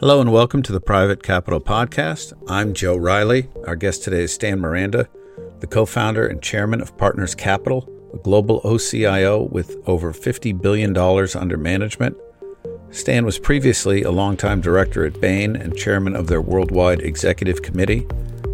Hello and welcome to the Private Capital Podcast. I'm Joe Riley. Our guest today is Stan Miranda, the co founder and chairman of Partners Capital, a global OCIO with over $50 billion under management. Stan was previously a longtime director at Bain and chairman of their worldwide executive committee,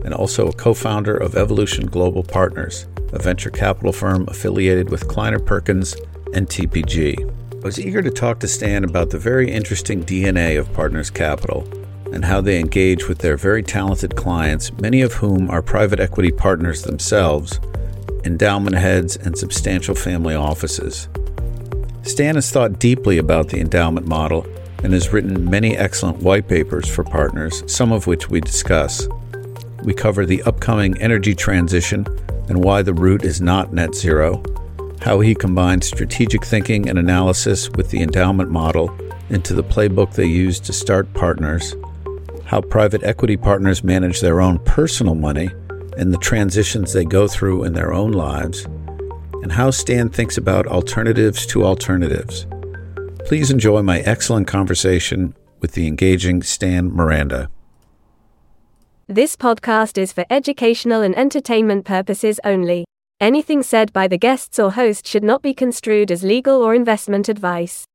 and also a co founder of Evolution Global Partners, a venture capital firm affiliated with Kleiner Perkins and TPG. I was eager to talk to Stan about the very interesting DNA of Partners Capital and how they engage with their very talented clients, many of whom are private equity partners themselves, endowment heads, and substantial family offices. Stan has thought deeply about the endowment model and has written many excellent white papers for partners, some of which we discuss. We cover the upcoming energy transition and why the route is not net zero how he combined strategic thinking and analysis with the endowment model into the playbook they use to start partners, how private equity partners manage their own personal money and the transitions they go through in their own lives, and how Stan thinks about alternatives to alternatives. Please enjoy my excellent conversation with the engaging Stan Miranda. This podcast is for educational and entertainment purposes only. Anything said by the guests or host should not be construed as legal or investment advice.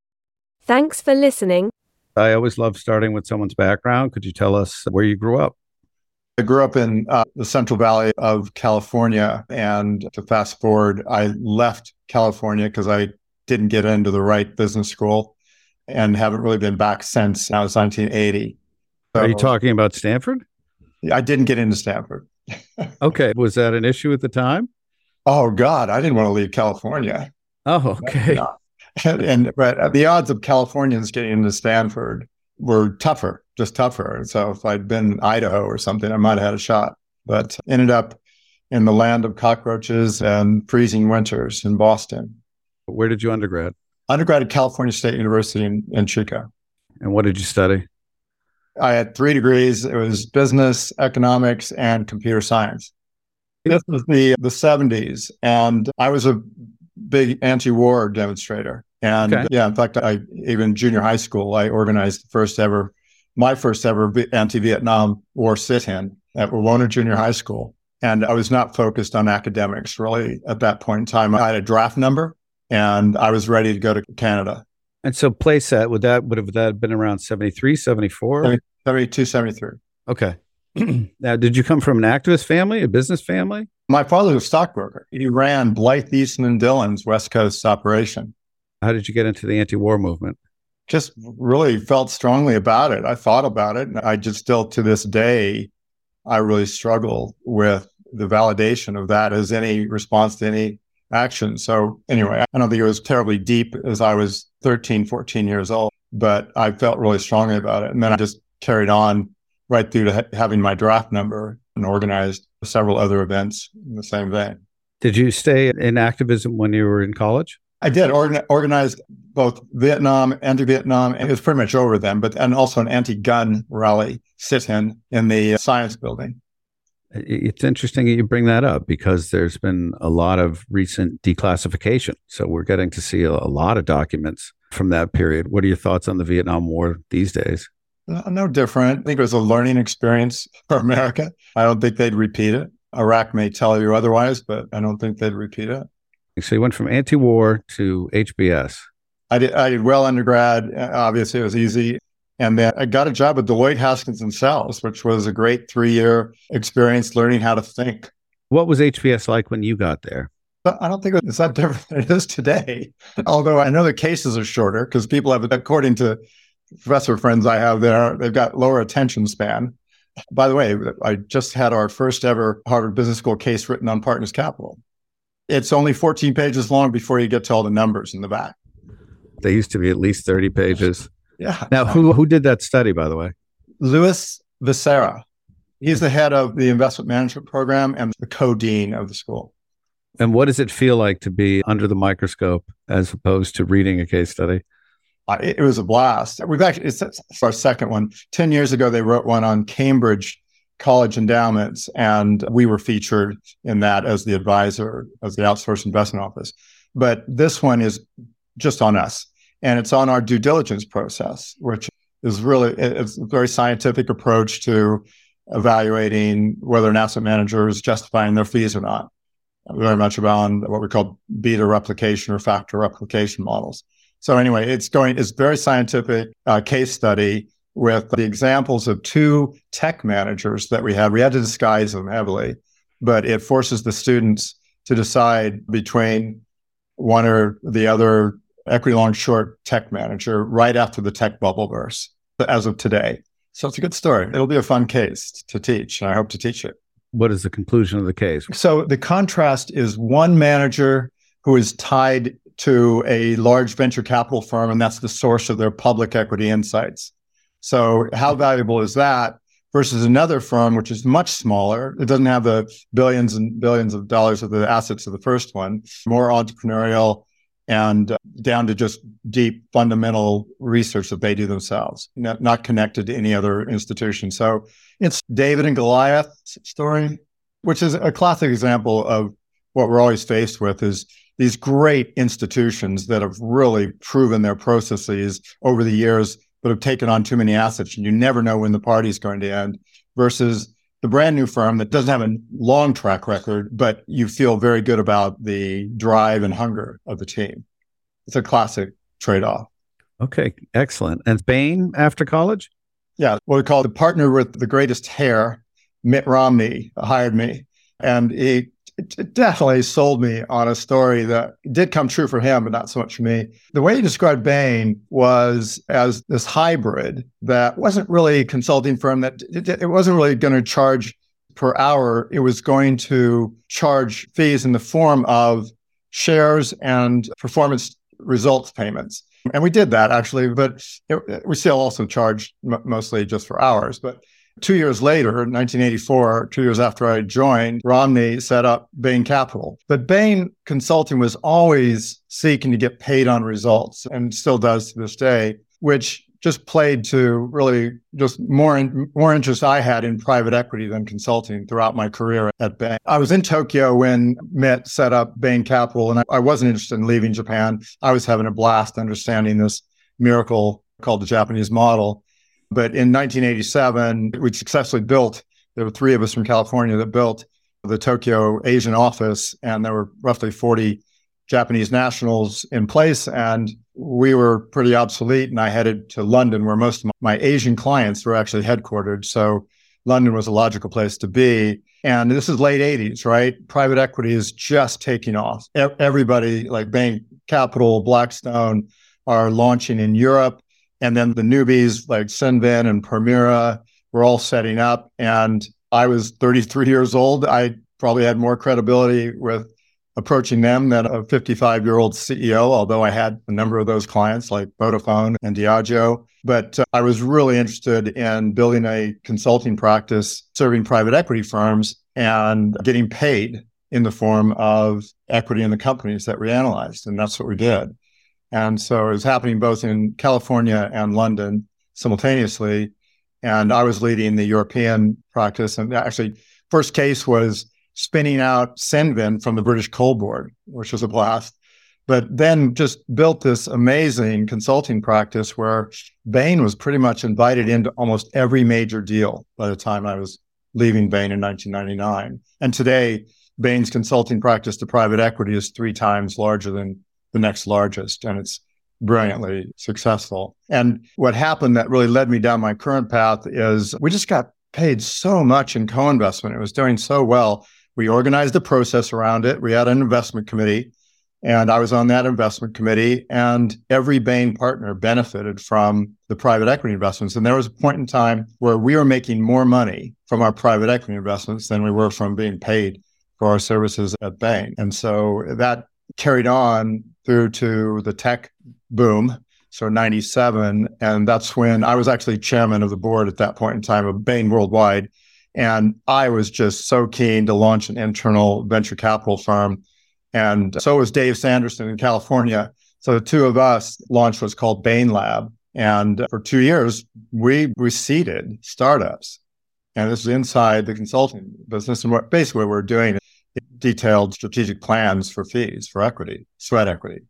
Thanks for listening. I always love starting with someone's background. Could you tell us where you grew up? I grew up in uh, the Central Valley of California. And to fast forward, I left California because I didn't get into the right business school and haven't really been back since now it's 1980. So, Are you talking about Stanford? I didn't get into Stanford. okay. Was that an issue at the time? Oh God, I didn't want to leave California. Oh, okay. And, and but uh, the odds of Californians getting into Stanford were tougher, just tougher. So if I'd been in Idaho or something, I might have had a shot. But ended up in the land of cockroaches and freezing winters in Boston. Where did you undergrad? Undergrad at California State University in, in Chico. And what did you study? I had three degrees. It was business, economics, and computer science. This was the the 70s, and I was a big anti-war demonstrator. And okay. yeah, in fact, I even junior high school, I organized the first ever, my first ever anti-Vietnam War sit-in at Wawona Junior High School. And I was not focused on academics really at that point in time. I had a draft number, and I was ready to go to Canada. And so, play set would that would have that been around 73, 74? 72, 73. Okay. now, did you come from an activist family, a business family? My father was a stockbroker. He ran Blyth Eastman Dillon's West Coast operation. How did you get into the anti-war movement? Just really felt strongly about it. I thought about it, and I just still to this day, I really struggle with the validation of that as any response to any action. So anyway, I don't think it was terribly deep as I was 13, 14 years old, but I felt really strongly about it. And then I just carried on right through to ha- having my draft number and organized several other events in the same vein. Did you stay in activism when you were in college? I did organ- organized both Vietnam, anti-Vietnam, and it was pretty much over then, but and also an anti-gun rally sit-in in the science building. It's interesting that you bring that up because there's been a lot of recent declassification. So we're getting to see a lot of documents from that period. What are your thoughts on the Vietnam War these days? No different. I think it was a learning experience for America. I don't think they'd repeat it. Iraq may tell you otherwise, but I don't think they'd repeat it. So you went from anti-war to HBS. I did. I did well undergrad. Uh, obviously, it was easy, and then I got a job at Deloitte Haskins and Sells, which was a great three-year experience learning how to think. What was HBS like when you got there? Uh, I don't think it's that different than it is today. Although I know the cases are shorter because people have, according to professor friends I have there, they've got lower attention span. By the way, I just had our first ever Harvard Business School case written on Partners Capital. It's only 14 pages long before you get to all the numbers in the back. They used to be at least 30 pages. Yeah. Now, who, who did that study, by the way? Luis Viceira. He's the head of the investment management program and the co dean of the school. And what does it feel like to be under the microscope as opposed to reading a case study? It, was a blast. We've actually, it's, it's our second one. 10 years ago, they wrote one on Cambridge college endowments, and we were featured in that as the advisor, as the outsourced investment office. But this one is just on us, and it's on our due diligence process, which is really it's a very scientific approach to evaluating whether an asset manager is justifying their fees or not. Very much around what we call beta replication or factor replication models. So anyway, it's going, it's very scientific uh, case study with the examples of two tech managers that we had. We had to disguise them heavily, but it forces the students to decide between one or the other equity long short tech manager right after the tech bubble burst as of today. So it's a good story. It'll be a fun case to teach, and I hope to teach it. What is the conclusion of the case? So the contrast is one manager who is tied to a large venture capital firm, and that's the source of their public equity insights. So, how valuable is that versus another firm, which is much smaller? It doesn't have the billions and billions of dollars of the assets of the first one, more entrepreneurial and down to just deep fundamental research that they do themselves, not, not connected to any other institution. So, it's David and Goliath story, which is a classic example of what we're always faced with is these great institutions that have really proven their processes over the years, but have taken on too many assets, and you never know when the party's going to end, versus the brand new firm that doesn't have a long track record, but you feel very good about the drive and hunger of the team. It's a classic trade off. Okay, excellent. And Bain after college? Yeah, what we call the partner with the greatest hair, Mitt Romney, hired me. And he it, definitely sold me on a story that did come true for him, but not so much for me. The way he described Bain was as this hybrid that wasn't really a consulting firm, that it, wasn't really going to charge per hour. It was going to charge fees in the form of shares and performance results payments. And we did that actually, but it, we still also charged m- mostly just for hours. But Two years later, 1984, two years after I joined, Romney set up Bain Capital. But Bain Consulting was always seeking to get paid on results and still does to this day, which just played to really just more in, more interest I had in private equity than consulting throughout my career at Bain. I was in Tokyo when Mitt set up Bain Capital, and I, I wasn't interested in leaving Japan. I was having a blast understanding this miracle called the Japanese model. But in 1987, we successfully built, there were three of us from California that built the Tokyo Asian office, and there were roughly 40 Japanese nationals in place. And we were pretty obsolete. And I headed to London, where most of my Asian clients were actually headquartered. So London was a logical place to be. And this is late 80s, right? Private equity is just taking off. Everybody like Bain Capital, Blackstone are launching in Europe. And then the newbies like Cinven and Permira were all setting up. And I was 33 years old. I probably had more credibility with approaching them than a 55 year old CEO, although I had a number of those clients like Vodafone and Diageo. But uh, I was really interested in building a consulting practice serving private equity firms and getting paid in the form of equity in the companies that we analyzed. And that's what we did. And so it was happening both in California and London simultaneously. And I was leading the European practice. And actually, first case was spinning out Cinven from the British Coal Board, which was a blast. But then just built this amazing consulting practice where Bain was pretty much invited into almost every major deal by the time I was leaving Bain in 1999. And today, Bain's consulting practice to private equity is three times larger than the next largest, and it's brilliantly successful. And what happened that really led me down my current path is we just got paid so much in co investment. It was doing so well. We organized a process around it. We had an investment committee, and I was on that investment committee. And every Bain partner benefited from the private equity investments. And there was a point in time where we were making more money from our private equity investments than we were from being paid for our services at Bain. And so that carried on through to the tech boom, so 97. And that's when I was actually chairman of the board at that point in time of Bain Worldwide. And I was just so keen to launch an internal venture capital firm. And so was Dave Sanderson in California. So the two of us launched what's called Bain Lab. And for two years, we reseeded startups. And this is inside the consulting business. And what basically what we're doing detailed strategic plans for fees for equity, sweat equity.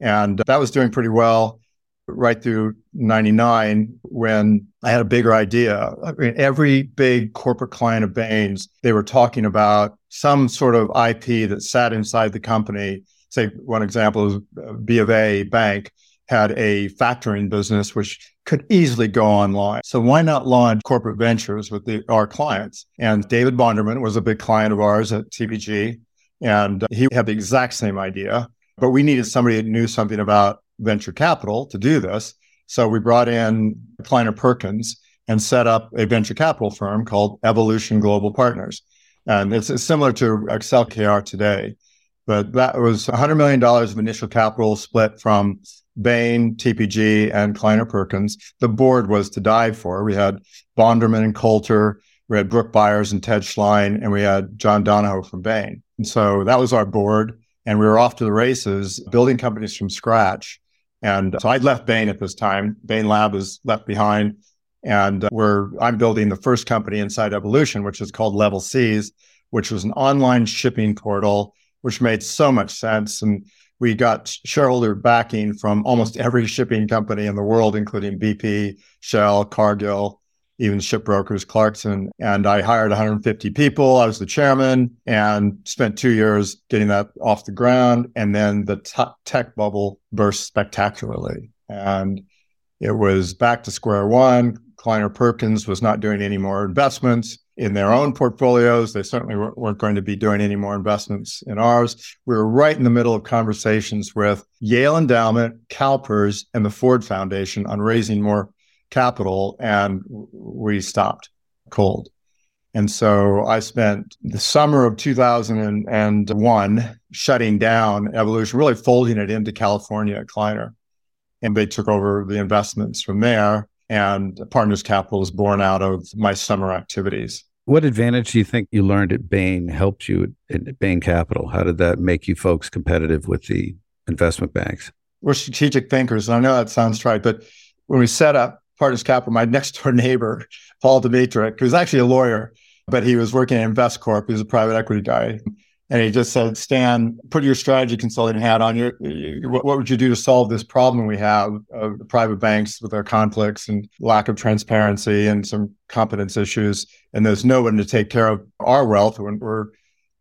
And that was doing pretty well. right through 99 when I had a bigger idea. I mean, every big corporate client of Bain's, they were talking about some sort of IP that sat inside the company. Say, one example is uh, B of A Bank had a factoring business which could easily go online. So why not launch corporate ventures with the, our clients? And David Bonderman was a big client of ours at TPG, and he had the exact same idea. But we needed somebody that knew something about venture capital to do this. So we brought in Kleiner Perkins and set up a venture capital firm called Evolution Global Partners. And it's, it's similar to Accel-KKR today. But that was $100 million of initial capital split from Bain, TPG, and Kleiner Perkins. The board was to die for. We had Bonderman and Coulter, we had Brook Byers and Ted Schlein, and we had John Donahoe from Bain. And so that was our board. And we were off to the races, building companies from scratch. And so I'd left Bain at this time. Bain Lab is left behind. And uh, we're, I'm building the first company inside Evolution, which is called LevelSeas, which was an online shipping portal, which made so much sense. And we got shareholder backing from almost every shipping company in the world, including BP, Shell, Cargill, even shipbrokers, Clarkson. And I hired 150 people. I was the chairman and spent two years getting that off the ground. And then the t- tech bubble burst spectacularly. And it was back to square one. Kleiner Perkins was not doing any more investments in their own portfolios. They certainly weren't going to be doing any more investments in ours. We were right in the middle of conversations with Yale Endowment, CalPERS, and the Ford Foundation on raising more capital, and we stopped cold. And so I spent the summer of 2001 shutting down Evolution, really folding it into California at Kleiner. And they took over the investments from there and Partners Capital was born out of my summer activities. What advantage do you think you learned at Bain helped you at Bain Capital? How did that make you folks competitive with the investment banks? We're strategic thinkers. And I know that sounds trite, but when we set up Partners Capital, my next door neighbor, Paul Dimitruk, who's actually a lawyer, but he was working at InvestCorp. He was a private equity guy. And he just said, Stan, put your strategy consulting hat on. Your, what, would you do to solve this problem we have of private banks with their conflicts and lack of transparency and some competence issues? And there's no one to take care of our wealth when we're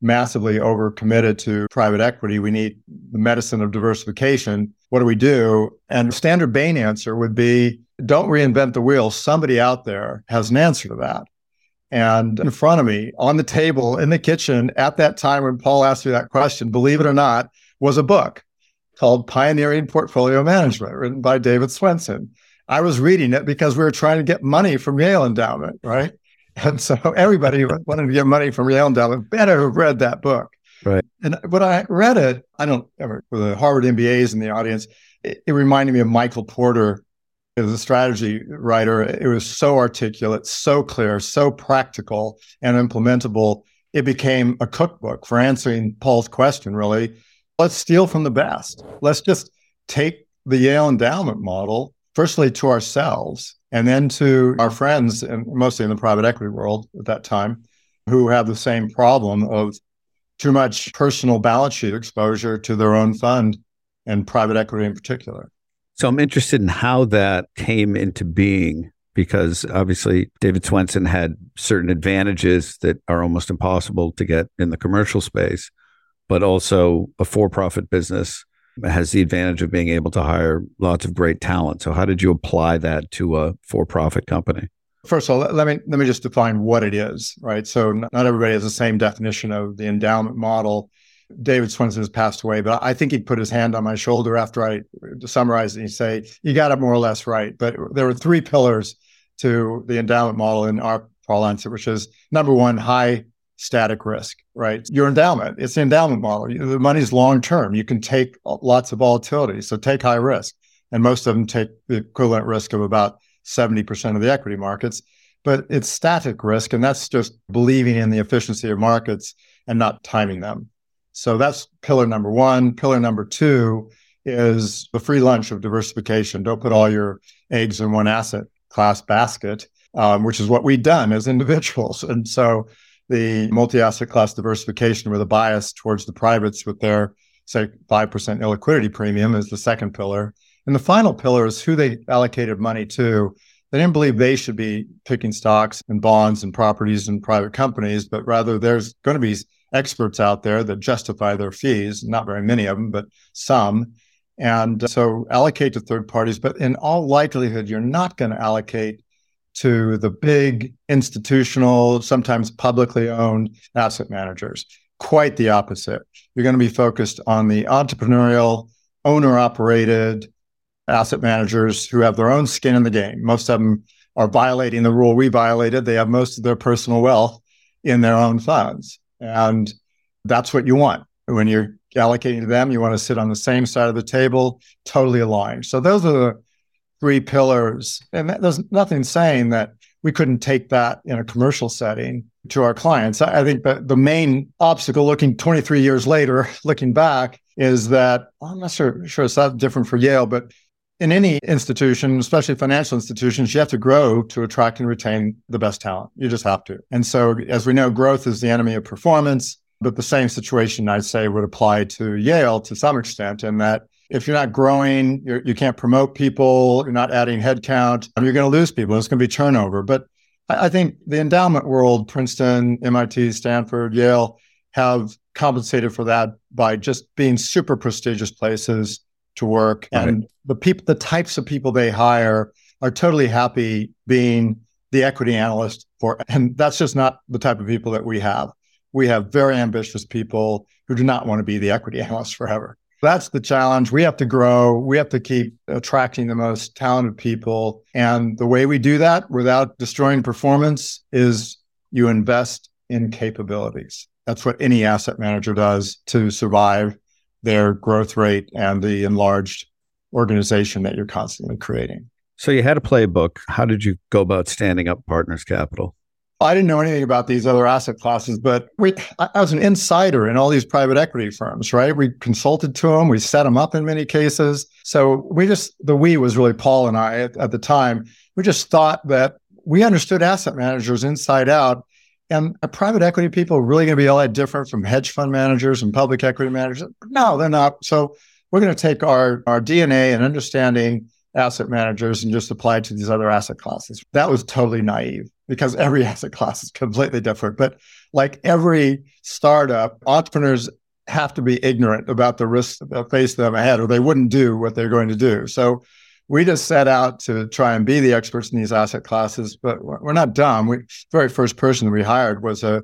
massively overcommitted to private equity. We need the medicine of diversification. What do we do? And standard Bain answer would be don't reinvent the wheel. Somebody out there has an answer to that. And in front of me on the table in the kitchen at that time when Paul asked me that question, believe it or not, was a book called Pioneering Portfolio Management, written by David Swensen. I was reading it because we were trying to get money from Yale Endowment, right? And so everybody wanted to get money from Yale Endowment better have read that book. Right. And when I read it, I don't ever, for the Harvard MBAs in the audience, it, it reminded me of Michael Porter as a strategy writer, it was so articulate, so clear, so practical and implementable. It became a cookbook for answering Paul's question, really. Let's steal from the best. Let's just take the Yale endowment model, firstly to ourselves, and then to our friends, and mostly in the private equity world at that time, who have the same problem of too much personal balance sheet exposure to their own fund and private equity in particular. So I'm interested in how that came into being because obviously David Swensen had certain advantages that are almost impossible to get in the commercial space, but also a for profit business has the advantage of being able to hire lots of great talent. So how did you apply that to a for profit company? First of all, let me let me just define what it is, right? So not everybody has the same definition of the endowment model. David Swensen has passed away, but I think he'd put his hand on my shoulder after I summarized and he'd say, You got it more or less right. But there were three pillars to the endowment model in our parlance, which is number one, high static risk, right? Your endowment, it's the endowment model. The money's long term. You can take lots of volatility. So take high risk. And most of them take the equivalent risk of about 70% of the equity markets. But it's static risk, and that's just believing in the efficiency of markets and not timing them. So that's pillar number one. Pillar number two is the free lunch of diversification. Don't put all your eggs in one asset class basket, um, which is what we've done as individuals. And so the multi asset class diversification with a bias towards the privates with their, say, 5% illiquidity premium is the second pillar. And the final pillar is who they allocated money to. They didn't believe they should be picking stocks and bonds and properties and private companies, but rather there's going to be experts out there that justify their fees, not very many of them, but some. And so allocate to third parties. But in all likelihood, you're not going to allocate to the big institutional, sometimes publicly owned asset managers. Quite the opposite. You're going to be focused on the entrepreneurial, owner operated asset managers who have their own skin in the game. Most of them are violating the rule we violated. They have most of their personal wealth in their own funds. And that's what you want. When you're allocating to them, you want to sit on the same side of the table, totally aligned. So those are the three pillars. And that, there's nothing saying that we couldn't take that in a commercial setting to our clients. I think that the main obstacle looking 23 years later, looking back, is that well, I'm not sure, sure it's that different for Yale, but in any institution, especially financial institutions, you have to grow to attract and retain the best talent. You just have to. And so, as we know, growth is the enemy of performance. But the same situation, I'd say, would apply to Yale to some extent, in that if you're not growing, you're, you can not promote people, you're not adding headcount, you're going to lose people. It's going to be turnover. But I, I think the endowment world, Princeton, MIT, Stanford, Yale, have compensated for that by just being super prestigious places to work. Right. And the people, the types of people they hire are totally happy being the equity analyst for, and that's just not the type of people that we have. We have very ambitious people who do not want to be the equity analyst forever. That's the challenge. We have to grow. We have to keep attracting the most talented people. And the way we do that without destroying performance is you invest in capabilities. That's what any asset manager does to survive their growth rate and the enlarged organization that you're constantly creating. So you had a playbook. How did you go about standing up Partners Capital? I didn't know anything about these other asset classes, but we, I was an insider in all these private equity firms, right? We consulted to them, we set them up in many cases. So we just, the we was really Paul and I at, at the time. We just thought that we understood asset managers inside out and are private equity people really going to be all that different from hedge fund managers and public equity managers? No, they're not. So we're going to take our, our DNA and understanding asset managers and just apply it to these other asset classes. That was totally naive because every asset class is completely different. But like every startup, entrepreneurs have to be ignorant about the risks that face them ahead, or they wouldn't do what they're going to do. So we just set out to try and be the experts in these asset classes, but we're not dumb. We very first person we hired was a,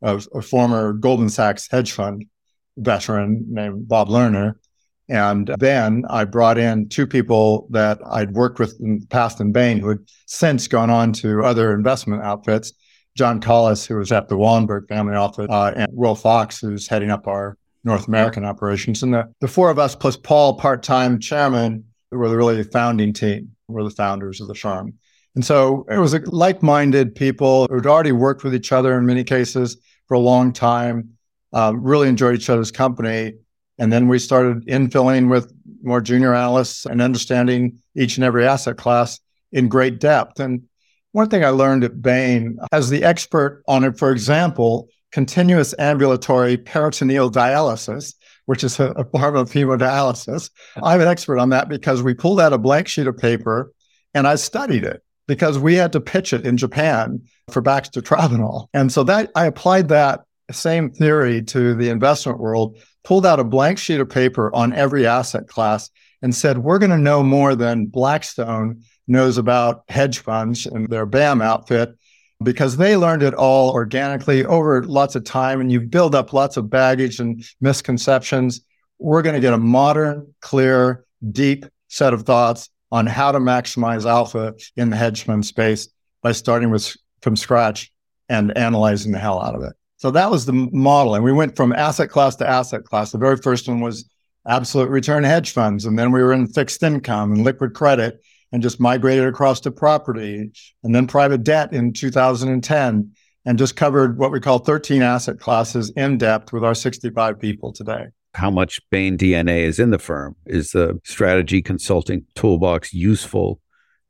a, a former Goldman Sachs hedge fund veteran named Bob Lerner. And then I brought in two people that I'd worked with in the past in Bain who had since gone on to other investment outfits. John Collis, who was at the Wallenberg family office, uh, and Will Fox, who's heading up our North American operations. And the, the four of us plus Paul, part-time chairman, were the really founding team, were the founders of the firm. And so it was like minded people who'd already worked with each other in many cases for a long time, um, really enjoyed each other's company. And then we started infilling with more junior analysts and understanding each and every asset class in great depth. And one thing I learned at Bain, as the expert on it, for example, continuous ambulatory peritoneal dialysis, which is a, a form of hemodialysis. I'm an expert on that because we pulled out a blank sheet of paper and I studied it because we had to pitch it in Japan for Baxter Travanol. And so that I applied that same theory to the investment world, pulled out a blank sheet of paper on every asset class and said, we're going to know more than Blackstone knows about hedge funds and their BAM outfit because they learned it all organically over lots of time and you build up lots of baggage and misconceptions. We're going to get a modern, clear, deep set of thoughts on how to maximize alpha in the hedge fund space by starting with from scratch and analyzing the hell out of it. So that was the model. And we went from asset class to asset class. The very first one was absolute return hedge funds. And then we were in fixed income and liquid credit and just migrated across to property and then private debt in 2010 and just covered what we call 13 asset classes in depth with our 65 people today. How much Bain DNA is in the firm? Is the strategy consulting toolbox useful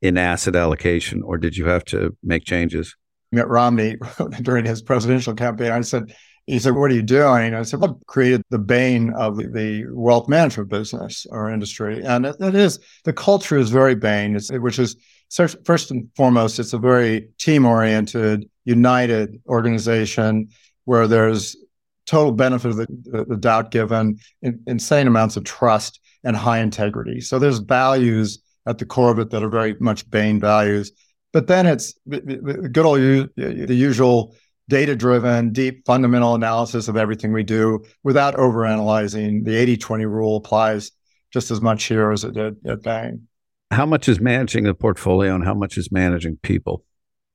in asset allocation, or did you have to make changes? Mitt Romney during his presidential campaign, I said, He said, What are you doing? I said, What created the Bain of the wealth management business or industry? And it, is the culture is very Bain, which is first and foremost, it's a very team oriented, united organization where there's total benefit of the, the doubt given, in, insane amounts of trust and high integrity. So there's values at the core of it that are very much Bain values. But then it's good old the usual data driven, deep fundamental analysis of everything we do without overanalyzing. The 80 20 rule applies just as much here as it did at Bain. How much is managing the portfolio and how much is managing people?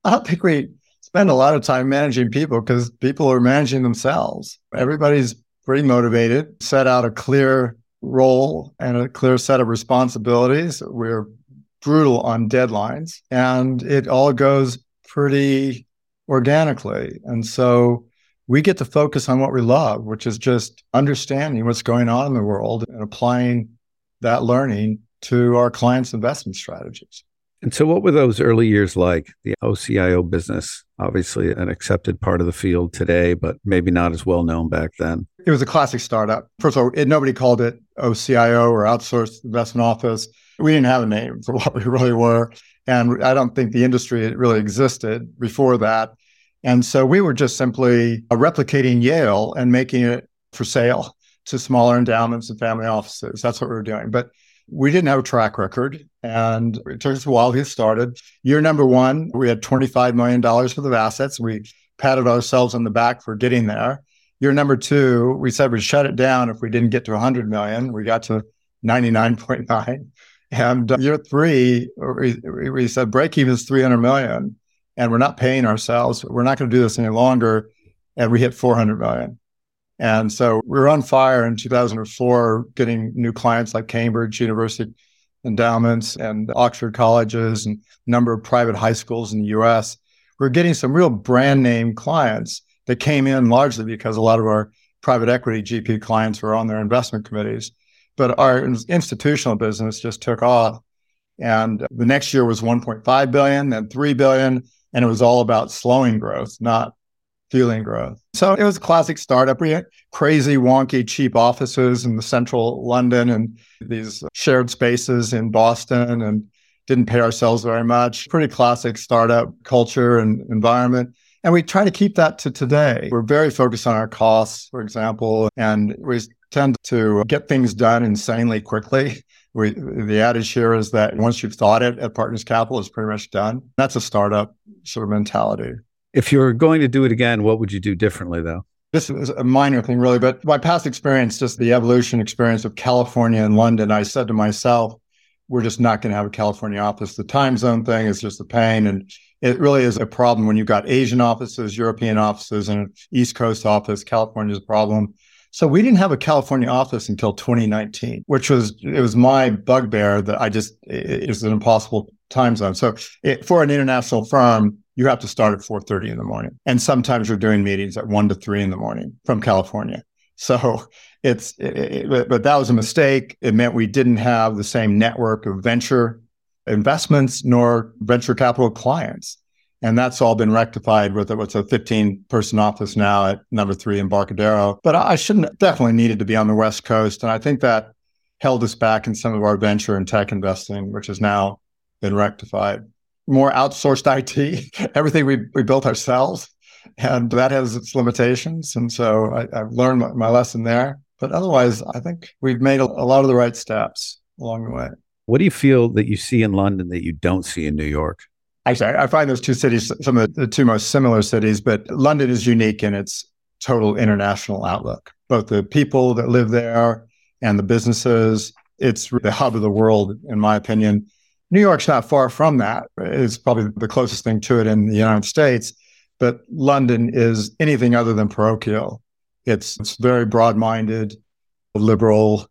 I don't think we spend a lot of time managing people because people are managing themselves. Everybody's pretty motivated, set out a clear role and a clear set of responsibilities. We're brutal on deadlines and it all goes pretty organically. And so we get to focus on what we love, which is just understanding what's going on in the world and applying that learning to our clients' investment strategies. And so, what were those early years like? The OCIO business, obviously an accepted part of the field today, but maybe not as well known back then. It was a classic startup. First of all, it, nobody called it OCIO or outsourced investment office. We didn't have a name for what we really were. And I don't think the industry really existed before that. And so we were just simply replicating Yale and making it for sale to smaller endowments and family offices. That's what we were doing. But we didn't have a track record and it took us a while to get started. Year number one, we had $25 million worth of assets. We patted ourselves on the back for getting there. Year number two, we said we'd shut it down if we didn't get to 100 million. We got to 99.9. And uh, year three, we, we said break even is 300 million and we're not paying ourselves. We're not going to do this any longer. And we hit 400 million. And so we were on fire in 2004, getting new clients like Cambridge University endowments and Oxford colleges and a number of private high schools in the US. We we're getting some real brand name clients that came in largely because a lot of our private equity GP clients were on their investment committees. But our institutional business just took off. And the next year was 1.5 billion, then 3 billion. And it was all about slowing growth, not fueling growth. So it was a classic startup. We had crazy, wonky, cheap offices in the central London and these shared spaces in Boston and didn't pay ourselves very much. Pretty classic startup culture and environment. And we try to keep that to today. We're very focused on our costs, for example, and we tend to get things done insanely quickly. We, the adage here is that once you've thought it at Partners Capital, it's pretty much done. That's a startup sort of mentality. If you're going to do it again, what would you do differently, though? This is a minor thing, really, but my past experience, just the evolution experience of California and London, I said to myself, we're just not going to have a California office. The time zone thing is just a pain. And it really is a problem when you've got Asian offices, European offices, and an East Coast office. California is a problem. So we didn't have a California office until 2019, which was it was my bugbear that I just it was an impossible time zone. So it, for an international firm, you have to start at 4.30 in the morning. And sometimes you're doing meetings at 1 to 3 in the morning from california. So it's it, it, but that was a mistake. It meant we didn't have the same network of venture investments nor venture capital clients and that's all been rectified with what's a 15 person office now at number three Embarcadero. But I shouldn't definitely needed to be on the West Coast. And I think that held us back in some of our venture and tech investing, which has now been rectified more outsourced IT, everything we, we built ourselves. And that has its limitations. And so I, have learned my, my, lesson there. But otherwise, I think we've made a, a lot of the right steps along the way. What do you feel that you see in London that you don't see in New York? Actually, I find those two cities some of the two most similar cities, but London is unique in its total international outlook. Both the people that live there and the businesses, it's the hub of the world, in my opinion. New York's not far from that. It's probably the closest thing to it in the United States. But London is anything other than parochial. It's, it's very broad minded, liberal,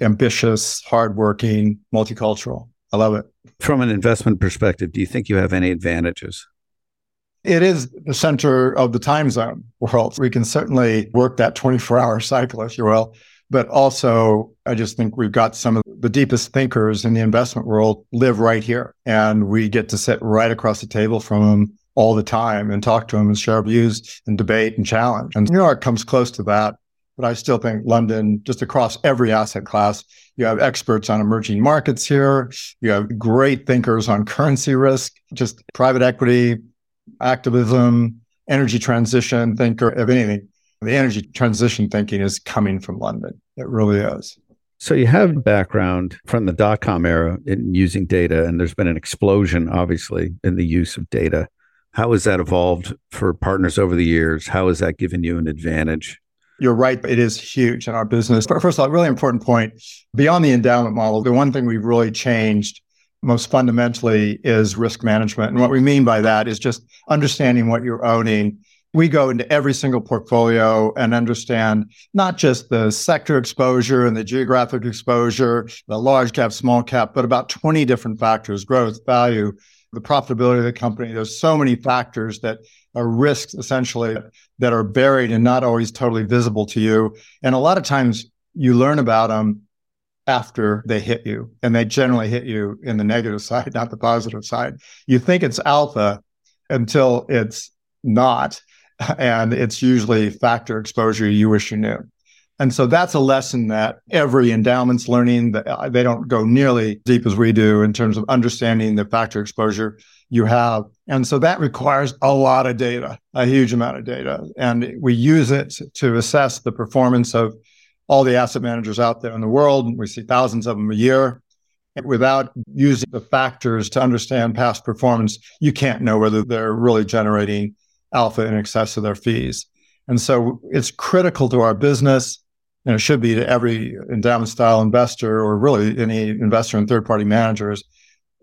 ambitious, hardworking, multicultural. I love it. From an investment perspective, do you think you have any advantages? It is the center of the time zone world. We can certainly work that 24 hour cycle, if you will. But also, I just think we've got some of the deepest thinkers in the investment world live right here. And we get to sit right across the table from them all the time and talk to them and share views and debate and challenge. And New York comes close to that. But I still think London, just across every asset class, you have experts on emerging markets here. You have great thinkers on currency risk, just private equity, activism, energy transition thinker if anything. The energy transition thinking is coming from London. It really is. So you have background from the dot com era in using data, and there's been an explosion, obviously, in the use of data. How has that evolved for partners over the years? How has that given you an advantage? You're right. It is huge in our business. But first of all, really important point beyond the endowment model, the one thing we've really changed most fundamentally is risk management. And what we mean by that is just understanding what you're owning. We go into every single portfolio and understand not just the sector exposure and the geographic exposure, the large cap, small cap, but about 20 different factors growth, value, the profitability of the company. There's so many factors that are risks essentially that are buried and not always totally visible to you. And a lot of times you learn about them after they hit you, and they generally hit you in the negative side, not the positive side. You think it's alpha until it's not. And it's usually factor exposure you wish you knew. And so that's a lesson that every endowment's learning uh, they don't go nearly deep as we do in terms of understanding the factor exposure you have. And so that requires a lot of data, a huge amount of data. And we use it to assess the performance of all the asset managers out there in the world. We see thousands of them a year. Without using the factors to understand past performance, you can't know whether they're really generating alpha in excess of their fees. And so it's critical to our business and it should be to every endowment style investor or really any investor in third party managers.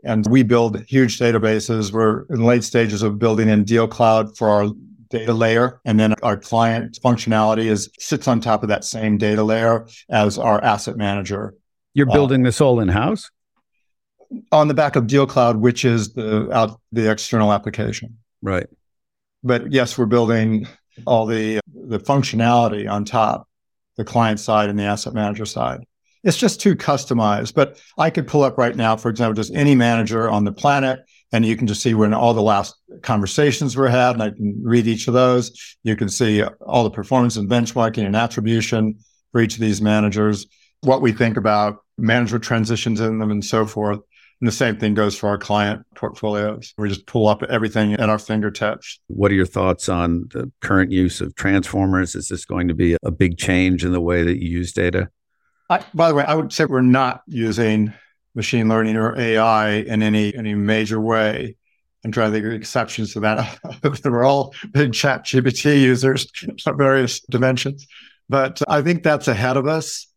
And we build huge databases. We're in late stages of building in DealCloud for our data layer. And then our client functionality is sits on top of that same data layer as our asset manager. You're building uh, this all in house? On the back of DealCloud, which is the out the external application. Right. But yes, we're building all the the functionality on top the client side and the asset manager side. It's just too customized. But I could pull up right now, for example, just any manager on the planet, and you can just see when all the last conversations were had, and I can read each of those. You can see all the performance and benchmarking and attribution for each of these managers, what we think about manager transitions in them, and so forth. And the same thing goes for our client portfolios. We just pull up everything at our fingertips. What are your thoughts on the current use of transformers? Is this going to be a big change in the way that you use data? I, by the way, I would say we're not using machine learning or AI in any any major way. I'm trying to think of exceptions to that. we're all big ChatGPT users of various dimensions. But I think that's ahead of us.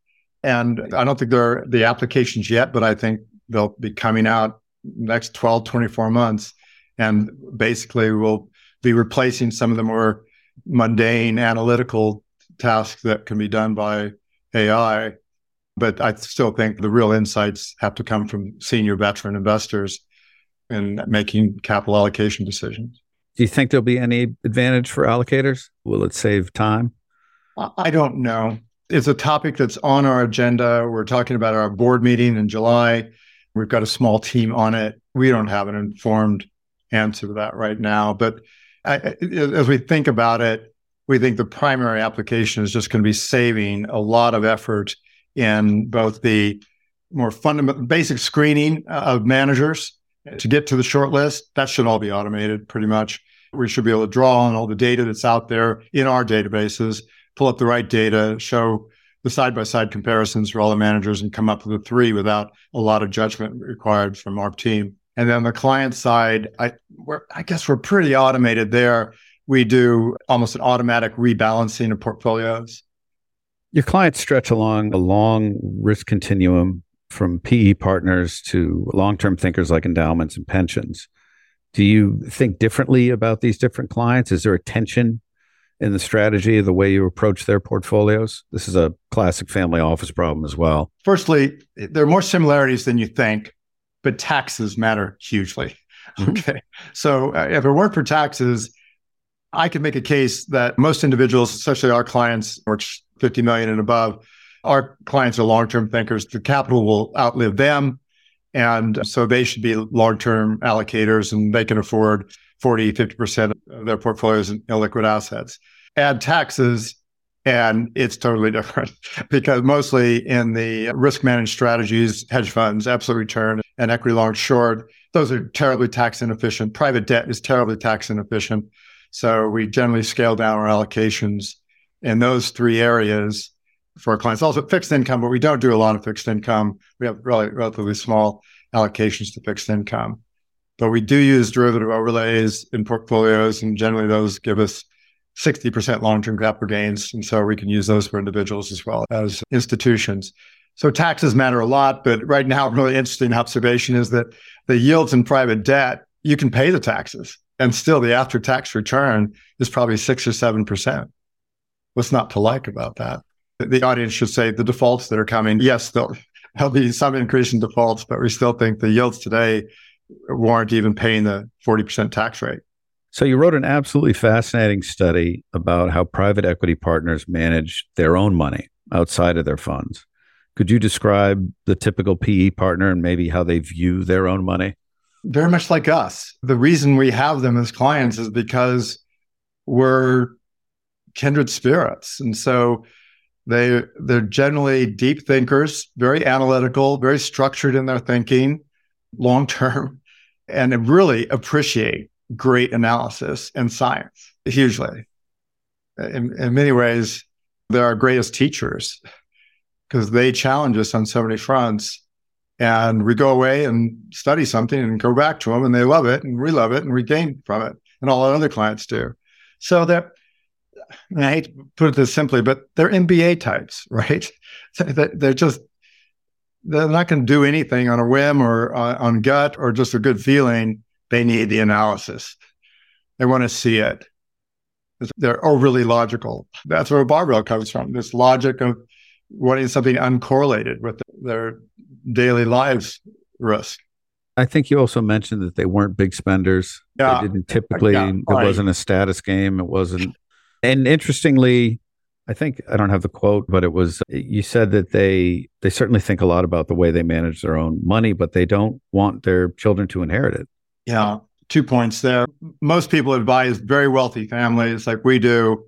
And I don't think there are the applications yet, but I think they'll be coming out next 12, 24 months. And basically, we'll be replacing some of the more mundane analytical tasks that can be done by AI. But I still think the real insights have to come from senior veteran investors in making capital allocation decisions. Do you think there'll be any advantage for allocators? Will it save time? Uh, I don't know. It's a topic that's on our agenda. We're talking about our board meeting in July. We've got a small team on it. We don't have an informed answer to that right now. But I, as we think about it, we think the primary application is just going to be saving a lot of effort in both the more fundamental, basic screening uh, of managers to get to the short list. That should all be automated pretty much. We should be able to draw on all the data that's out there in our databases, pull up the right data, show the side by side comparisons for all the managers and come up with a three without a lot of judgment required from our team. And then the client side, I, I guess we're pretty automated there. We do almost an automatic rebalancing of portfolios. Your clients stretch along a long risk continuum from PE partners to long term thinkers like endowments and pensions. Do you think differently about these different clients? Is there a tension in the strategy, the way you approach their portfolios? This is a classic family office problem as well. Firstly, there are more similarities than you think, but taxes matter hugely. Mm-hmm. Okay. So uh, if it weren't for taxes, I could make a case that most individuals, especially our clients, which 50 million and above, our clients are long-term thinkers. The capital will outlive them. And so they should be long-term allocators and they can afford 40, 50% of their portfolios in illiquid assets. Add taxes, and it's totally different because mostly in the risk managed strategies, hedge funds, absolute return, and equity long short, those are terribly tax inefficient. Private debt is terribly tax inefficient. So we generally scale down our allocations in those three areas for our clients. Also fixed income, but we don't do a lot of fixed income. We have really relatively small allocations to fixed income. But we do use derivative overlays in portfolios, and generally those give us 60% long-term capital gains. And so we can use those for individuals as well as institutions. So taxes matter a lot, but right now, a really interesting observation is that the yields in private debt, you can pay the taxes and still the after tax return is probably six or 7%. What's not to like about that? The audience should say the defaults that are coming, yes, there'll, there'll be some increase in defaults, but we still think the yields today warrant even paying the 40% tax rate. So you wrote an absolutely fascinating study about how private equity partners manage their own money outside of their funds. Could you describe the typical PE partner and maybe how they view their own money? Very much like us. The reason we have them as clients is because we're kindred spirits. And so they they're generally deep thinkers, very analytical, very structured in their thinking, long term, and really appreciate great analysis and science hugely. In, in many ways, they're our greatest teachers because they challenge us on so many fronts. And we go away and study something and go back to them, and they love it, and we love it, and we gain from it, and all our other clients do. So that I hate to put it this simply, but they're MBA types, right? They're just they're not going to do anything on a whim or uh, on gut or just a good feeling. They need the analysis. They want to see it. They're overly logical. That's where barbell comes from. This logic of wanting something uncorrelated with their daily lives risk. I think you also mentioned that they weren't big spenders. Yeah. They didn't typically, yeah, it wasn't a status game. It wasn't. And interestingly, I think I don't have the quote, but it was you said that they they certainly think a lot about the way they manage their own money, but they don't want their children to inherit it. Yeah, two points there. Most people advise very wealthy families like we do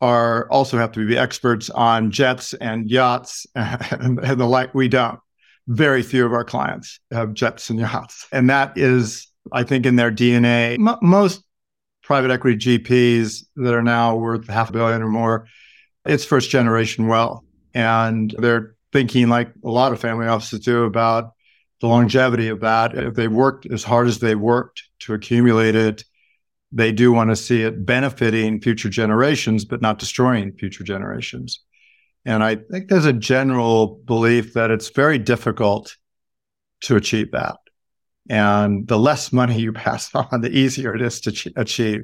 are also have to be experts on jets and yachts and, and the like. We don't. Very few of our clients have jets and yachts. And that is, I think, in their DNA. M- most private equity GPs that are now worth half a billion or more, it's first generation wealth. And they're thinking like a lot of family offices do about the longevity of that. If they've worked as hard as they worked to accumulate it, they do want to see it benefiting future generations, but not destroying future generations. And I think there's a general belief that it's very difficult to achieve that. And the less money you pass on, the easier it is to achieve.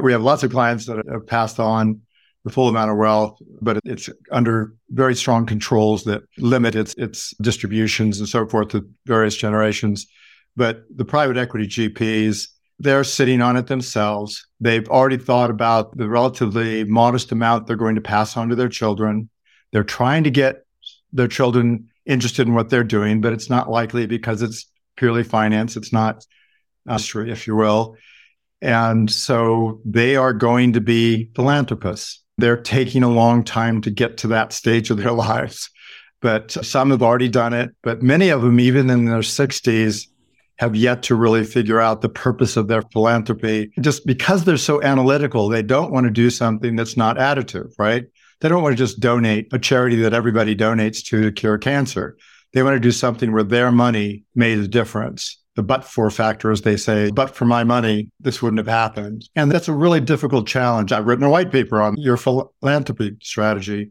We have lots of clients that have passed on the full amount of wealth, but it's under very strong controls that limit its its distributions and so forth to various generations. But the private equity GPs they're sitting on it themselves. They've already thought about the relatively modest amount they're going to pass on to their children. They're trying to get their children interested in what they're doing, but it's not likely because it's purely finance. It's not uh, industry, if you will. And so they are going to be philanthropists. They're taking a long time to get to that stage of their lives. But some have already done it. But many of them, even in their 60s, have yet to really figure out the purpose of their philanthropy. Just because they're so analytical, they don't want to do something that's not additive, right? They don't want to just donate a charity that everybody donates to to cure cancer. They want to do something where their money made a difference. The but for factor, as they say, but for my money, this wouldn't have happened. And that's a really difficult challenge. I've written a white paper on your philanthropy strategy.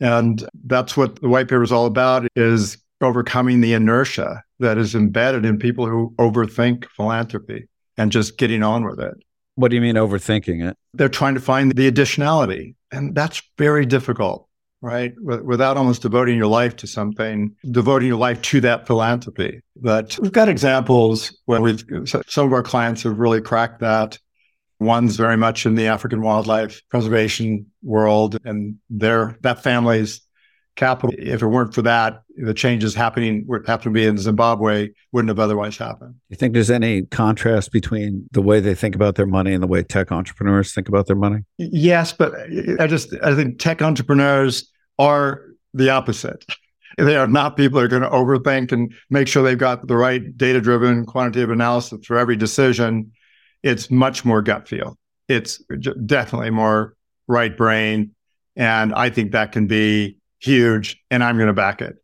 And that's what the white paper is all about is overcoming the inertia that is embedded in people who overthink philanthropy and just getting on with it. What do you mean overthinking it? They're trying to find the additionality, and that's very difficult, right? Without almost devoting your life to something, devoting your life to that philanthropy. But we've got examples where we've some of our clients have really cracked that. One's very much in the African wildlife preservation world, and their that family's capital. If it weren't for that, the changes happening, what happened to be in Zimbabwe, wouldn't have otherwise happened. You think there's any contrast between the way they think about their money and the way tech entrepreneurs think about their money? Yes, but I just I think tech entrepreneurs are the opposite. They are not people that are going to overthink and make sure they've got the right data driven quantitative analysis for every decision. It's much more gut feel. It's definitely more right brain. And I think that can be huge, and I'm going to back it.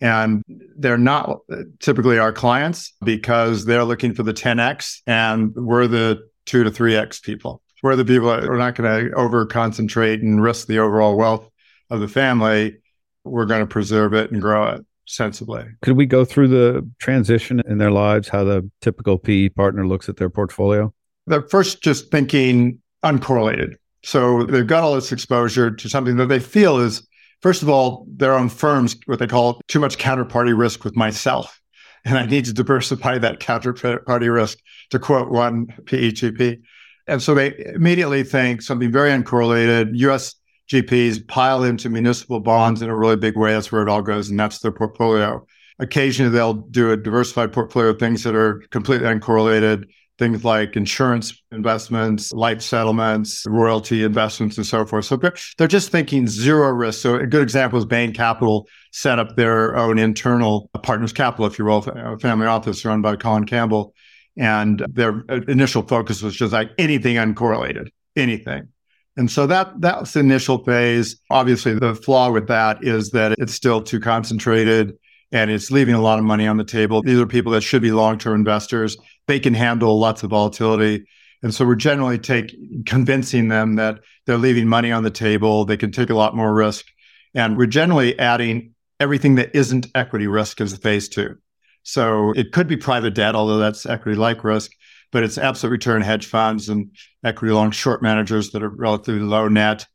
And they're not typically our clients because they're looking for the 10x, and we're the two to 3x people. We're the people that are not going to over concentrate and risk the overall wealth of the family. We're going to preserve it and grow it sensibly. Could we go through the transition in their lives, how the typical PE partner looks at their portfolio? They're first just thinking uncorrelated. So they've got all this exposure to something that they feel is, first of all, their own firms, what they call too much counterparty risk with myself. And I need to diversify that counterparty risk, to quote one PEGP. And so they immediately think something very uncorrelated. US GPs pile into municipal bonds in a really big way. That's where it all goes, and that's their portfolio. Occasionally, they'll do a diversified portfolio of things that are completely uncorrelated things like insurance investments, life settlements, royalty investments, and so forth. So they're just thinking zero risk. So a good example is Bain Capital set up their own internal partners capital, if you will, family office run by Colin Campbell. And their initial focus was just like anything uncorrelated, anything. And so that that's the initial phase. Obviously, the flaw with that is that it's still too concentrated and it's leaving a lot of money on the table. These are people that should be long-term investors they can handle lots of volatility. And so we're generally take convincing them that they're leaving money on the table. They can take a lot more risk. And we're generally adding everything that isn't equity risk as a phase two. So it could be private debt, although that's equity like risk, but it's absolute return hedge funds and equity long short managers that are relatively low net.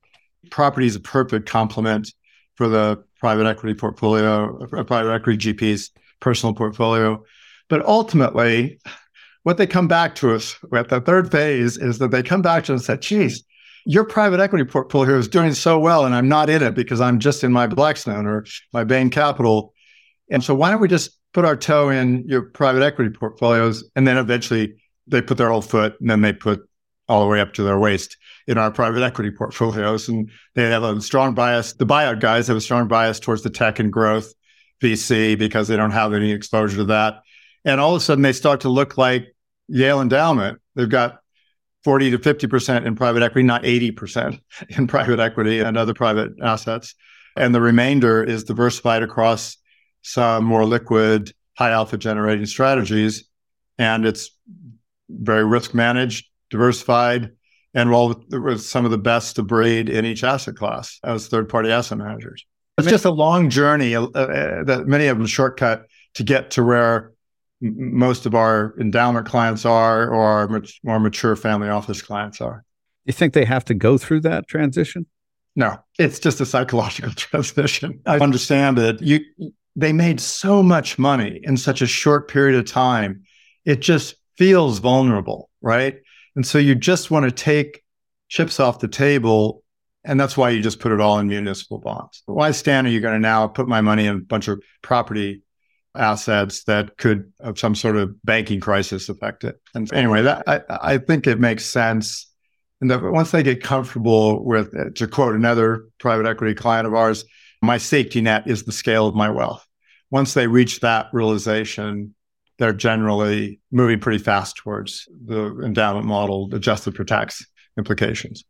Property is a perfect complement for the private equity portfolio, uh, private equity GP's personal portfolio. But ultimately, what they come back to us with the third phase is that they come back to us and say, geez, your private equity portfolio is doing so well and I'm not in it because I'm just in my Blackstone or my Bain Capital. And so why don't we just put our toe in your private equity portfolios and then eventually they put their whole foot and then they put all the way up to their waist in our private equity portfolios. And they have a strong bias. The buyout guys have a strong bias towards the tech and growth VC because they don't have any exposure to that. And all of a sudden they start to look like Yale Endowment, they've got 40 to 50% in private equity, not 80% in private equity and other private assets. And the remainder is diversified across some more liquid, high alpha generating strategies. And it's very risk managed, diversified, and well with, with some of the best to breed in each asset class as third party asset managers. It's just a long journey uh, uh, that many of them shortcut to get to where most of our endowment clients are or our more mature family office clients are. You think they have to go through that transition? No, it's just a psychological transition. I understand that you they made so much money in such a short period of time. It just feels vulnerable, right? And so you just want to take chips off the table and that's why you just put it all in municipal bonds. Why, Stan, are you going to now put my money in a bunch of property assets that could have some sort of banking crisis affect it. And anyway, that I, I think it makes sense. And that once they get comfortable with, uh, to quote another private equity client of ours, my safety net is the scale of my wealth. Once they reach that realization, they're generally moving pretty fast towards the endowment model adjusted for tax implications.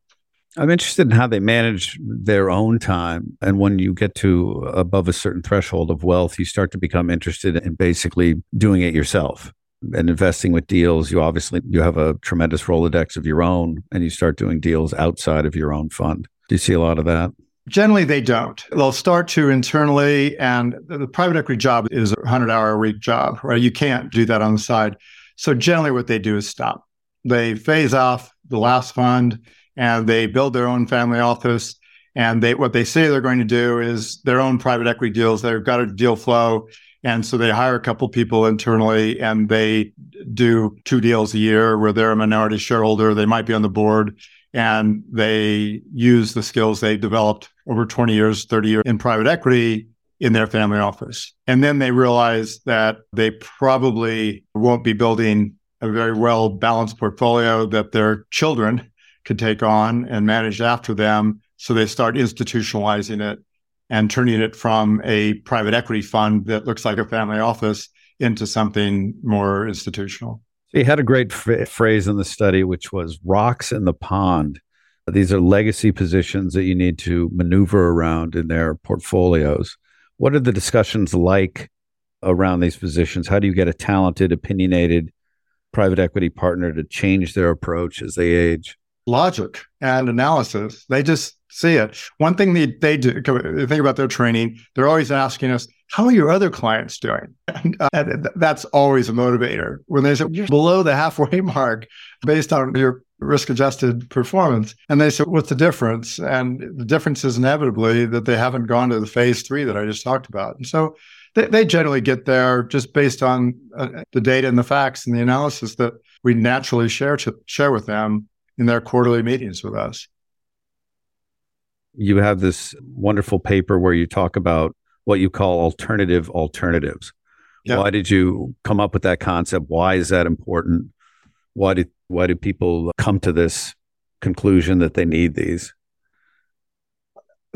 I'm interested in how they manage their own time. And when you get to above a certain threshold of wealth, you start to become interested in basically doing it yourself and investing with deals. You obviously you have a tremendous Rolodex of your own and you start doing deals outside of your own fund. Do you see a lot of that? Generally, they don't. They'll start to internally, and the private equity job is a 100 hour a week job, right? You can't do that on the side. So, generally, what they do is stop. They phase off the last fund and they build their own family office. And they what they say they're going to do is their own private equity deals. They've got a deal flow. And so they hire a couple people internally and they do two deals a year where they're a minority shareholder. They might be on the board and they use the skills they developed over 20 years, 30 years in private equity in their family office. And then they realize that they probably won't be building a very well balanced portfolio that their children could take on and manage after them. So they start institutionalizing it and turning it from a private equity fund that looks like a family office into something more institutional. So you had a great f- phrase in the study, which was rocks in the pond. These are legacy positions that you need to maneuver around in their portfolios. What are the discussions like around these positions? How do you get a talented, opinionated private equity partner to change their approach as they age? Logic and analysis. They just see it. One thing they, they do, think about their training, they're always asking us, how are your other clients doing? And, uh, and that's always a motivator. When they say, you're below the halfway mark based on your risk adjusted performance. And they say, what's the difference? And the difference is inevitably that they haven't gone to the phase three that I just talked about. And so they, they generally get there just based on uh, the data and the facts and the analysis that we naturally share, to, share with them in their quarterly meetings with us you have this wonderful paper where you talk about what you call alternative alternatives. Yep. Why did you come up with that concept? Why is that important? Why did why do people come to this conclusion that they need these?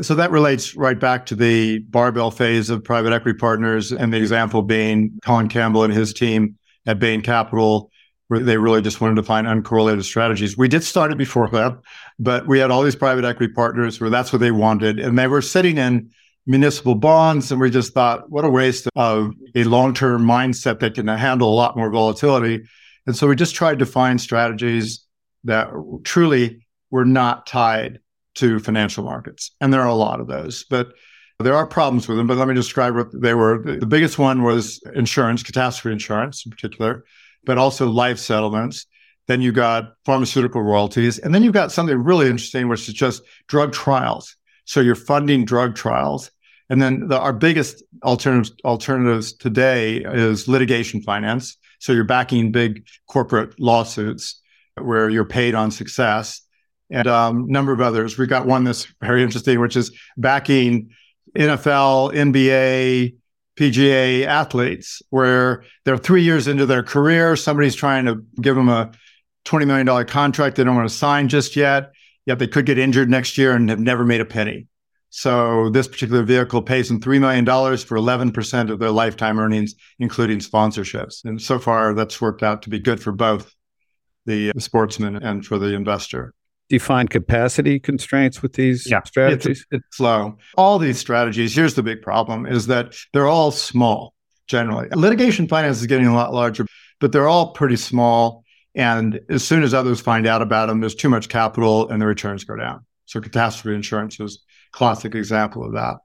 So that relates right back to the barbell phase of private equity partners, and the example being Colin Campbell and his team at Bain Capital they really just wanted to find uncorrelated strategies. We did start it before that, but we had all these private equity partners where that's what they wanted. And they were sitting in municipal bonds. And we just thought, what a waste of a long term mindset that can handle a lot more volatility. And so we just tried to find strategies that truly were not tied to financial markets. And there are a lot of those, but there are problems with them. But let me describe what they were. The biggest one was insurance, catastrophe insurance in particular but also life settlements. Then you got pharmaceutical royalties. And then you've got something really interesting, which is just drug trials. So you're funding drug trials. And then the, our biggest alternatives, alternatives today is litigation finance. So you're backing big corporate lawsuits where you're paid on success and a um, number of others. We've got one that's very interesting, which is backing NFL, NBA, PGA athletes where they're three years into their career. Somebody's trying to give them a $20 million contract they don't want to sign just yet, yet they could get injured next year and have never made a penny. So this particular vehicle pays them $3 million for 11% of their lifetime earnings, including sponsorships. And so far, that's worked out to be good for both the sportsman and for the investor. Do you find capacity constraints with these yeah, strategies? It's, it's slow. All these strategies, here's the big problem is that they're all small generally. Litigation finance is getting a lot larger, but they're all pretty small. And as soon as others find out about them, there's too much capital and the returns go down. So catastrophe insurance is a classic example of that.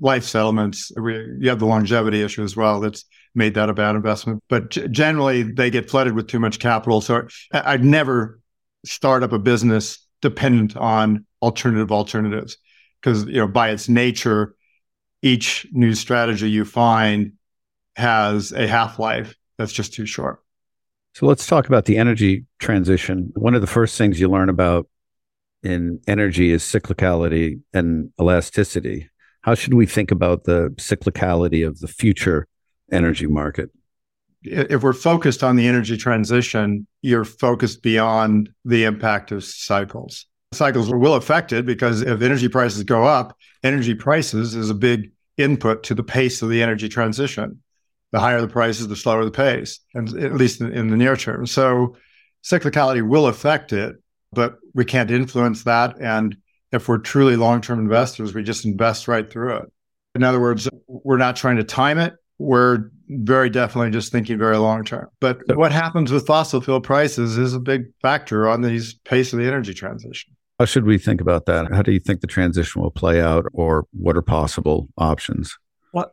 Life settlements, we, you have the longevity issue as well. That's made that a bad investment. But g- generally, they get flooded with too much capital. So I'd never start up a business dependent on alternative alternatives. Because you know by its nature each new strategy you find has a half-life that's just too short. So let's talk about the energy transition. One of the first things you learn about in energy is cyclicality and elasticity. How should we think about the cyclicality of the future energy market if we're focused on the energy transition, you're focused beyond the impact of cycles. Cycles will affect it because if energy prices go up, energy prices is a big input to the pace of the energy transition. The higher the prices, the slower the pace, and at least in, in the near term. So cyclicality will affect it, but we can't influence that. And if we're truly long term investors, we just invest right through it. In other words, we're not trying to time it we're very definitely just thinking very long term. But what happens with fossil fuel prices is a big factor on these pace of the energy transition. How should we think about that? How do you think the transition will play out, or what are possible options? Well,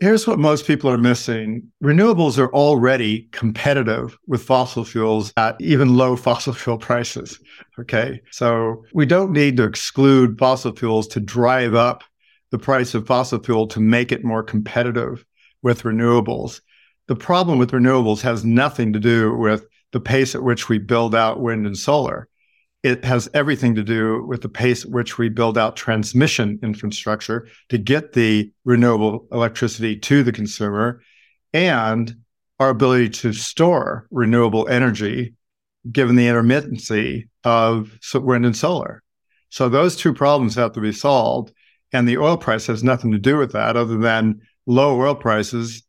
here's what most people are missing. Renewables are already competitive with fossil fuels at even low fossil fuel prices. Okay. So we don't need to exclude fossil fuels to drive up the price of fossil fuel to make it more competitive with renewables. The problem with renewables has nothing to do with the pace at which we build out wind and solar. It has everything to do with the pace at which we build out transmission infrastructure to get the renewable electricity to the consumer and our ability to store renewable energy given the intermittency of wind and solar. So those two problems have to be solved. And the oil price has nothing to do with that other than low oil prices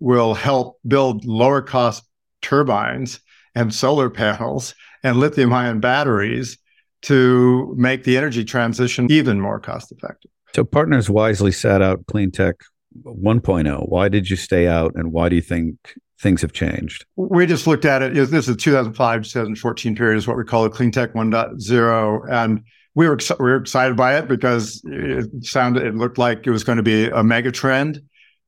will help build lower cost turbines and solar panels and lithium ion batteries to make the energy transition even more cost effective. So partners wisely sat out clean tech 1.0. Why did you stay out and why do you think things have changed? We just looked at it. This is 2005 2014 period is what we call a clean tech 1.0 and we were we were excited by it because it sounded it looked like it was going to be a mega trend.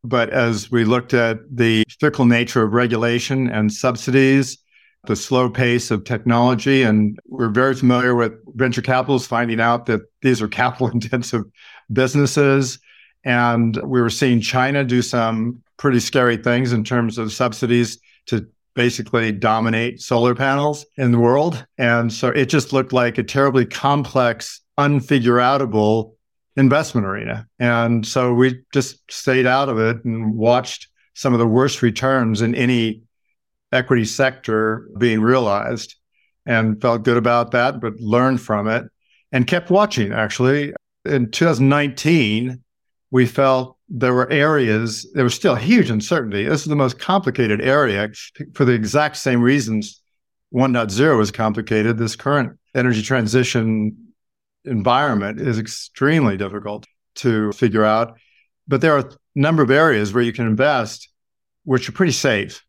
But as we looked at the fickle nature of regulation and subsidies, the slow pace of technology, and we're very familiar with venture capitals finding out that these are capital intensive businesses. And we were seeing China do some pretty scary things in terms of subsidies to basically dominate solar panels in the world. And so it just looked like a terribly complex, unfigureoutable investment arena. And so we just stayed out of it and watched some of the worst returns in any equity sector being realized and felt good about that, but learned from it and kept watching actually. In 2019, we felt there were areas, there was still huge uncertainty. This is the most complicated area for the exact same reasons 1.0 is complicated. This current energy transition environment is extremely difficult to figure out. But there are a number of areas where you can invest which are pretty safe.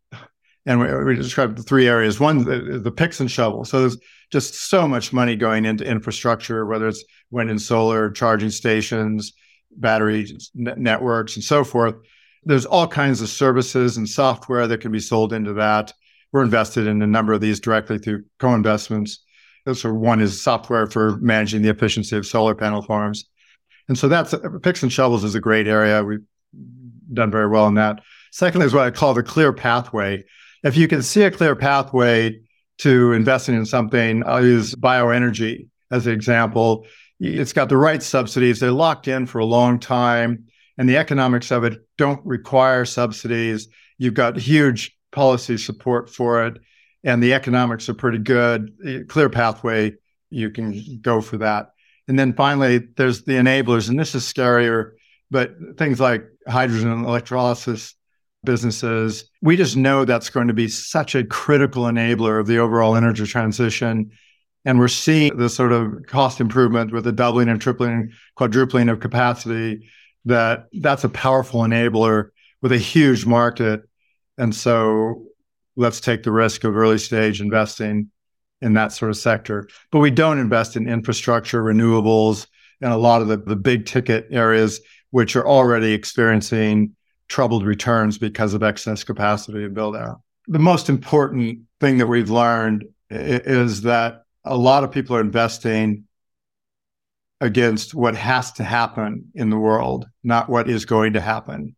And we, we described the three areas. One, the, the picks and shovels. So there's just so much money going into infrastructure, whether it's wind and solar, charging stations, battery networks and so forth. There's all kinds of services and software that can be sold into that. We're invested in a number of these directly through co-investments. So one is software for managing the efficiency of solar panel farms. And so that's picks and shovels is a great area. We've done very well in that. Secondly is what I call the clear pathway. If you can see a clear pathway to investing in something, I'll use bioenergy as an example. It's got the right subsidies. They're locked in for a long time, and the economics of it don't require subsidies. You've got huge policy support for it, and the economics are pretty good. Eh, clear pathway, you can go for that. And then finally, there's the enablers, and this is scarier, but things like hydrogen electrolysis businesses, we just know that's going to be such a critical enabler of the overall energy transition. And we're seeing the sort of cost improvement with the doubling and tripling, quadrupling of capacity that that's a powerful enabler with a huge market. And so let's take the risk of early stage investing in that sort of sector. But we don't invest in infrastructure, renewables, and a lot of the, the big ticket areas, which are already experiencing troubled returns because of excess capacity and build out. The most important thing that we've learned is that a lot of people are investing against what has to happen in the world, not what is going to happen.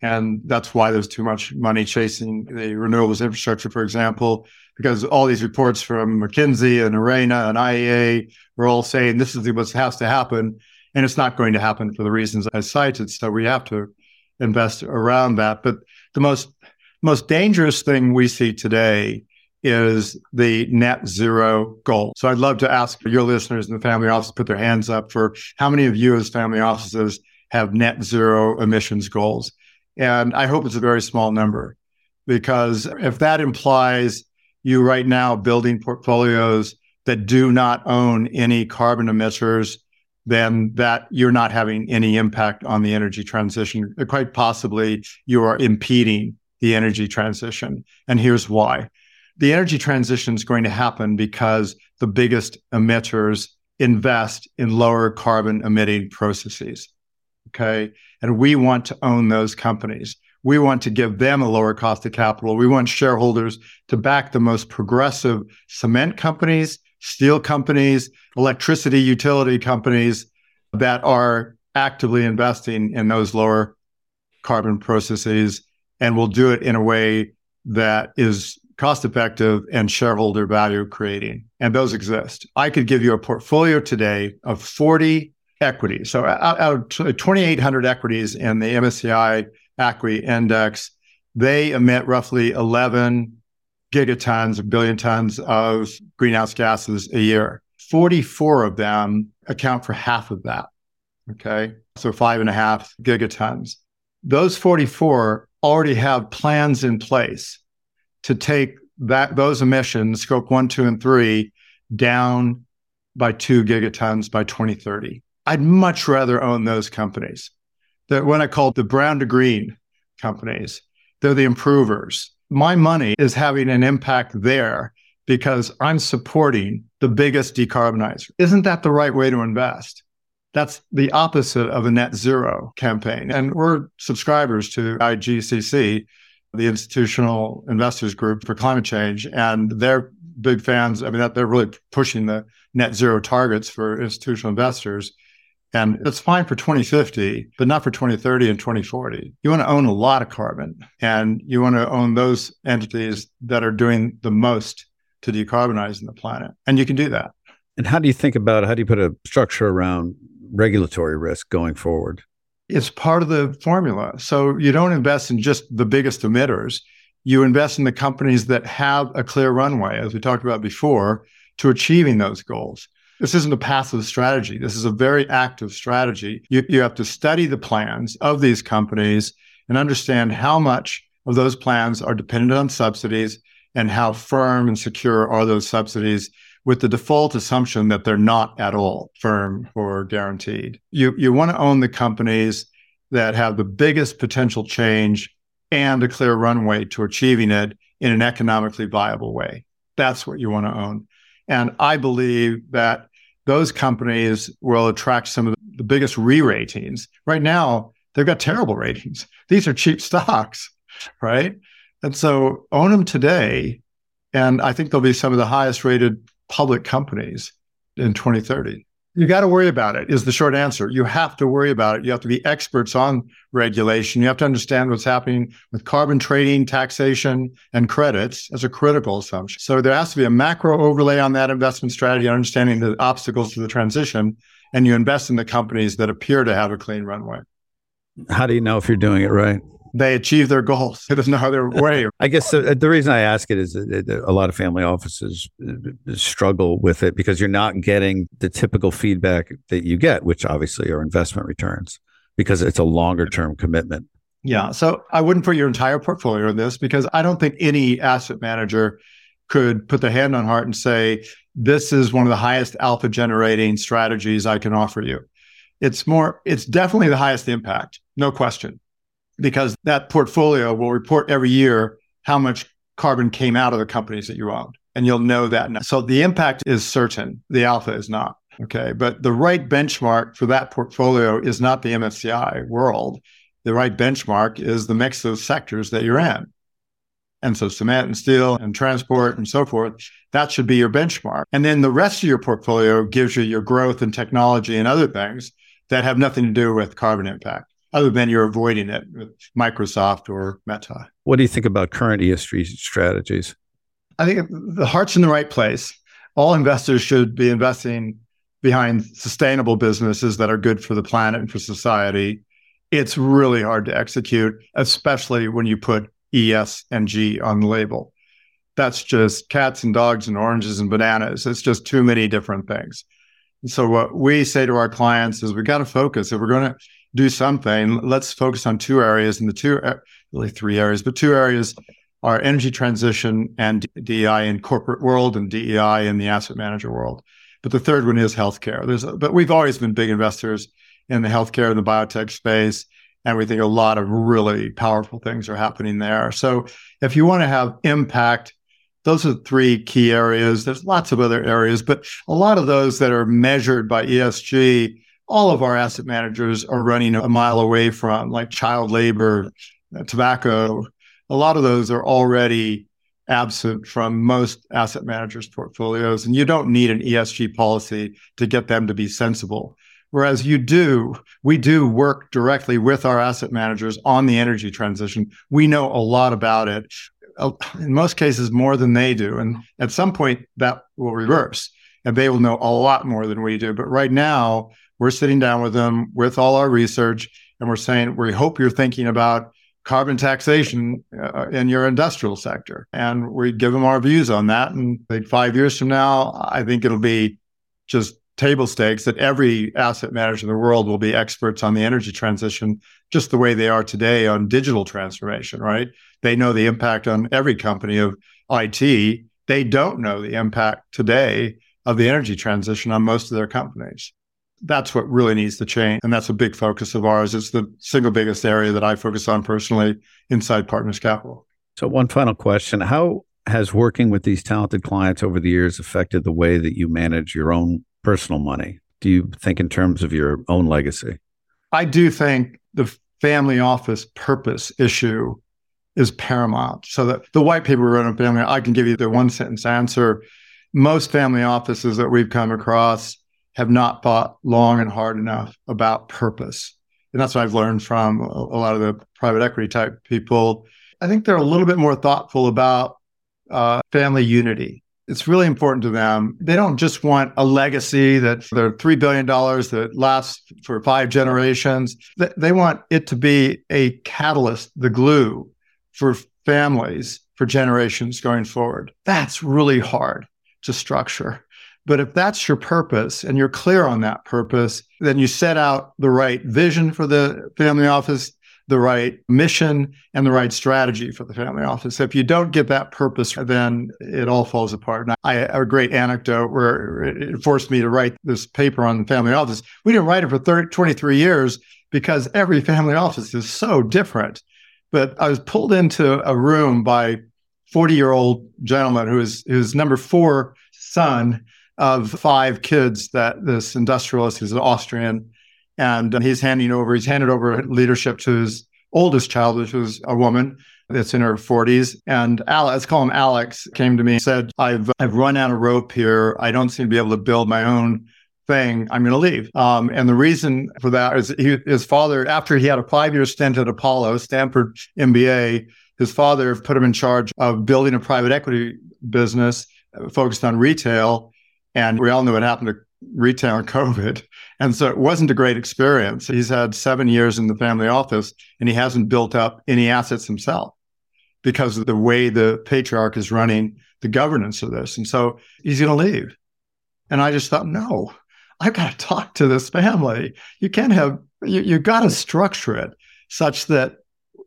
And that's why there's too much money chasing the renewables infrastructure, for example, because all these reports from McKinsey and ARENA and IEA are all saying this is what has to happen. And it's not going to happen for the reasons I cited. So we have to invest around that. But the most most dangerous thing we see today is the net zero goal. So I'd love to ask your listeners in the family office to put their hands up for how many of you as family offices have net zero emissions goals. And I hope it's a very small number because if that implies you right now building portfolios that do not own any carbon emitters, then that you're not having any impact on the energy transition. Quite possibly you are impeding the energy transition. And here's why the energy transition is going to happen because the biggest emitters invest in lower carbon emitting processes. Okay. And we want to own those companies. We want to give them a lower cost of capital. We want shareholders to back the most progressive cement companies, steel companies, electricity utility companies that are actively investing in those lower carbon processes and we'll do it in a way that is cost effective, and shareholder value creating. And those exist. I could give you a portfolio today of 40 equities. So uh, out, of 2,800 equities in the MSCI ACWI index, they emit roughly 11 gigatons, a billion tons of greenhouse gases a year. 44 of them account for half of that. Okay. So five and a half gigatons. Those 44 already have plans in place to take that those emissions, scope one, two, and three, down by two gigatons by 2030. I'd much rather own those companies. That what I call the brown to green companies. They're the improvers. My money is having an impact there because I'm supporting the biggest decarbonizer. Isn't that the right way to invest? That's the opposite of a net zero campaign. And we're subscribers to IGCC, the Institutional Investors Group for Climate Change, and they're big fans. I mean, they're really pushing the net zero targets for institutional investors. And it's fine for 2050, but not for 2030 and 2040. You want to own a lot of carbon and you want to own those entities that are doing the most to decarbonizing the planet. And you can do that. And how do you think about how do you put a structure around regulatory risk going forward? It's part of the formula. So you don't invest in just the biggest emitters. You invest in the companies that have a clear runway, as we talked about before, to achieving those goals. This isn't a passive strategy. This is a very active strategy. You, you have to study the plans of these companies and understand how much of those plans are dependent on subsidies and how firm and secure are those subsidies with the default assumption that they're not at all firm or guaranteed. You, you want to own the companies that have the biggest potential change and a clear runway to achieving it in an economically viable way. That's what you want to own. And I believe that those companies will attract some of the biggest re ratings. Right now, they've got terrible ratings. These are cheap stocks, right? And so own them today. And I think they'll be some of the highest rated public companies in 2030. You got to worry about it, is the short answer. You have to worry about it. You have to be experts on regulation. You have to understand what's happening with carbon trading, taxation, and credits as a critical assumption. So there has to be a macro overlay on that investment strategy, understanding the obstacles to the transition, and you invest in the companies that appear to have a clean runway. How do you know if you're doing it right? They achieve their goals. There's no other way. I guess the, the reason I ask it is that a lot of family offices uh, struggle with it because you're not getting the typical feedback that you get, which obviously are investment returns because it's a longer term commitment. Yeah. So I wouldn't put your entire portfolio in this because I don't think any asset manager could put their hand on heart and say, this is one of the highest alpha generating strategies I can offer you. It's more, it's definitely the highest impact, no question because that portfolio will report every year how much carbon came out of the companies that you owned. And you'll know that. Now. So the impact is certain. The alpha is not. Okay. But the right benchmark for that portfolio is not the MSCI world. The right benchmark is the mix of sectors that you're in. And so cement and steel and transport and so forth, that should be your benchmark. And then the rest of your portfolio gives you your growth and technology and other things that have nothing to do with carbon impact other than you're avoiding it with Microsoft or Meta. What do you think about current ESG strategies? I think the heart's in the right place. All investors should be investing behind sustainable businesses that are good for the planet and for society. It's really hard to execute, especially when you put ES and G on the label. That's just cats and dogs and oranges and bananas. It's just too many different things. And so what we say to our clients is we got to focus. If we're going to do something, let's focus on two areas, and the two uh, really three areas, but two areas are energy transition and DEI in corporate world and DEI in the asset manager world. But the third one is healthcare. There's, but we've always been big investors in the healthcare and the biotech space, and we think a lot of really powerful things are happening there. So if you want to have impact, those are three key areas. There's lots of other areas, but a lot of those that are measured by ESG all of our asset managers are running a mile away from, like child labor, uh, tobacco. A lot of those are already absent from most asset managers' portfolios, and you don't need an ESG policy to get them to be sensible. Whereas you do, we do work directly with our asset managers on the energy transition. We know a lot about it. uh, in most cases more than they do. And at some point, that will reverse and they will know a lot more than we do. But right now, we're sitting down with them with all our research and we're saying, we hope you're thinking about carbon taxation uh, in your industrial sector. And we give them our views on that. And five years from now, I think it'll be just table stakes that every asset manager in the world will be experts on the energy transition, just the way they are today on digital transformation, right? They know the impact on every company of IT. They don't know the impact today of the energy transition on most of their companies that's what really needs to change. And that's a big focus of ours. It's the single biggest area that I focus on personally inside Partners Capital. So, one final question How has working with these talented clients over the years affected the way that you manage your own personal money? Do you think in terms of your own legacy? I do think the family office purpose issue is paramount. So, the, the white paper we wrote on family, I can give you the one sentence answer. Most family offices that we've come across have not thought long and hard enough about purpose. And that's what I've learned from a, lot of the private equity type people. I think they're a little bit more thoughtful about uh, family unity. It's really important to them. They don't just want a legacy that they're $3 billion that lasts for five generations. They want it to be a catalyst, the glue for families for generations going forward. That's really hard to structure. But if that's your purpose and you're clear on that purpose, then you set out the right vision for the family office, the right mission, and the right strategy for the family office. If you don't get that purpose, then it all falls apart. And I have a great anecdote where it forced me to write this paper on the family office. We didn't write it for 30, 23 years because every family office is so different. But I was pulled into a room by 40 year old gentleman who is who's number four son of five kids that this industrialist is an Austrian, and he's handing over. He's handed over leadership to his oldest child, which was a woman that's in her 40s. And Alex, let's call him Alex, came to me and said, "I've I've run out of rope here. I don't seem to be able to build my own." thing, I'm going to leave. Um, and the reason for that is he, his father, after he had a five year stint at Apollo, Stanford MBA, his father put him in charge of building a private equity business focused on retail. And we all know what happened to retail and COVID. And so it wasn't a great experience. He's had seven years in the family office and he hasn't built up any assets himself because of the way the patriarch is running the governance of this. And so he's going to leave. And I just thought, no, I've got to talk to this family. You can't have, you, you got to structure it such that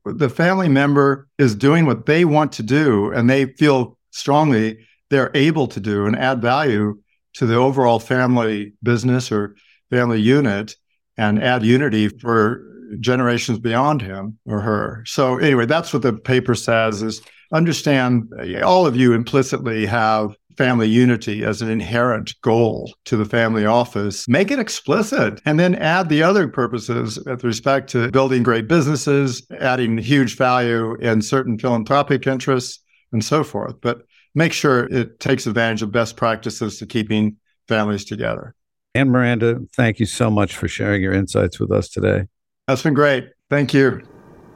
the family member is doing what they want to do and they feel strongly they're able to do and add value to the overall family business or family unit and add unity for generations beyond him or her. So anyway, that's what the paper says is understand all of you implicitly have family unity as an inherent goal to the family office. Make it explicit and then add the other purposes with respect to building great businesses, adding huge value in certain philanthropic interests and so forth. But make sure it takes advantage of best practices to keeping families together. And Miranda, thank you so much for sharing your insights with us today. That's been great. Thank you.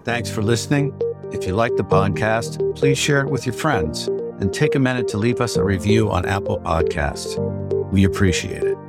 Thanks for listening. If you like the podcast, please share it with your friends and take a minute to leave us a review on Apple Podcasts. We appreciate it.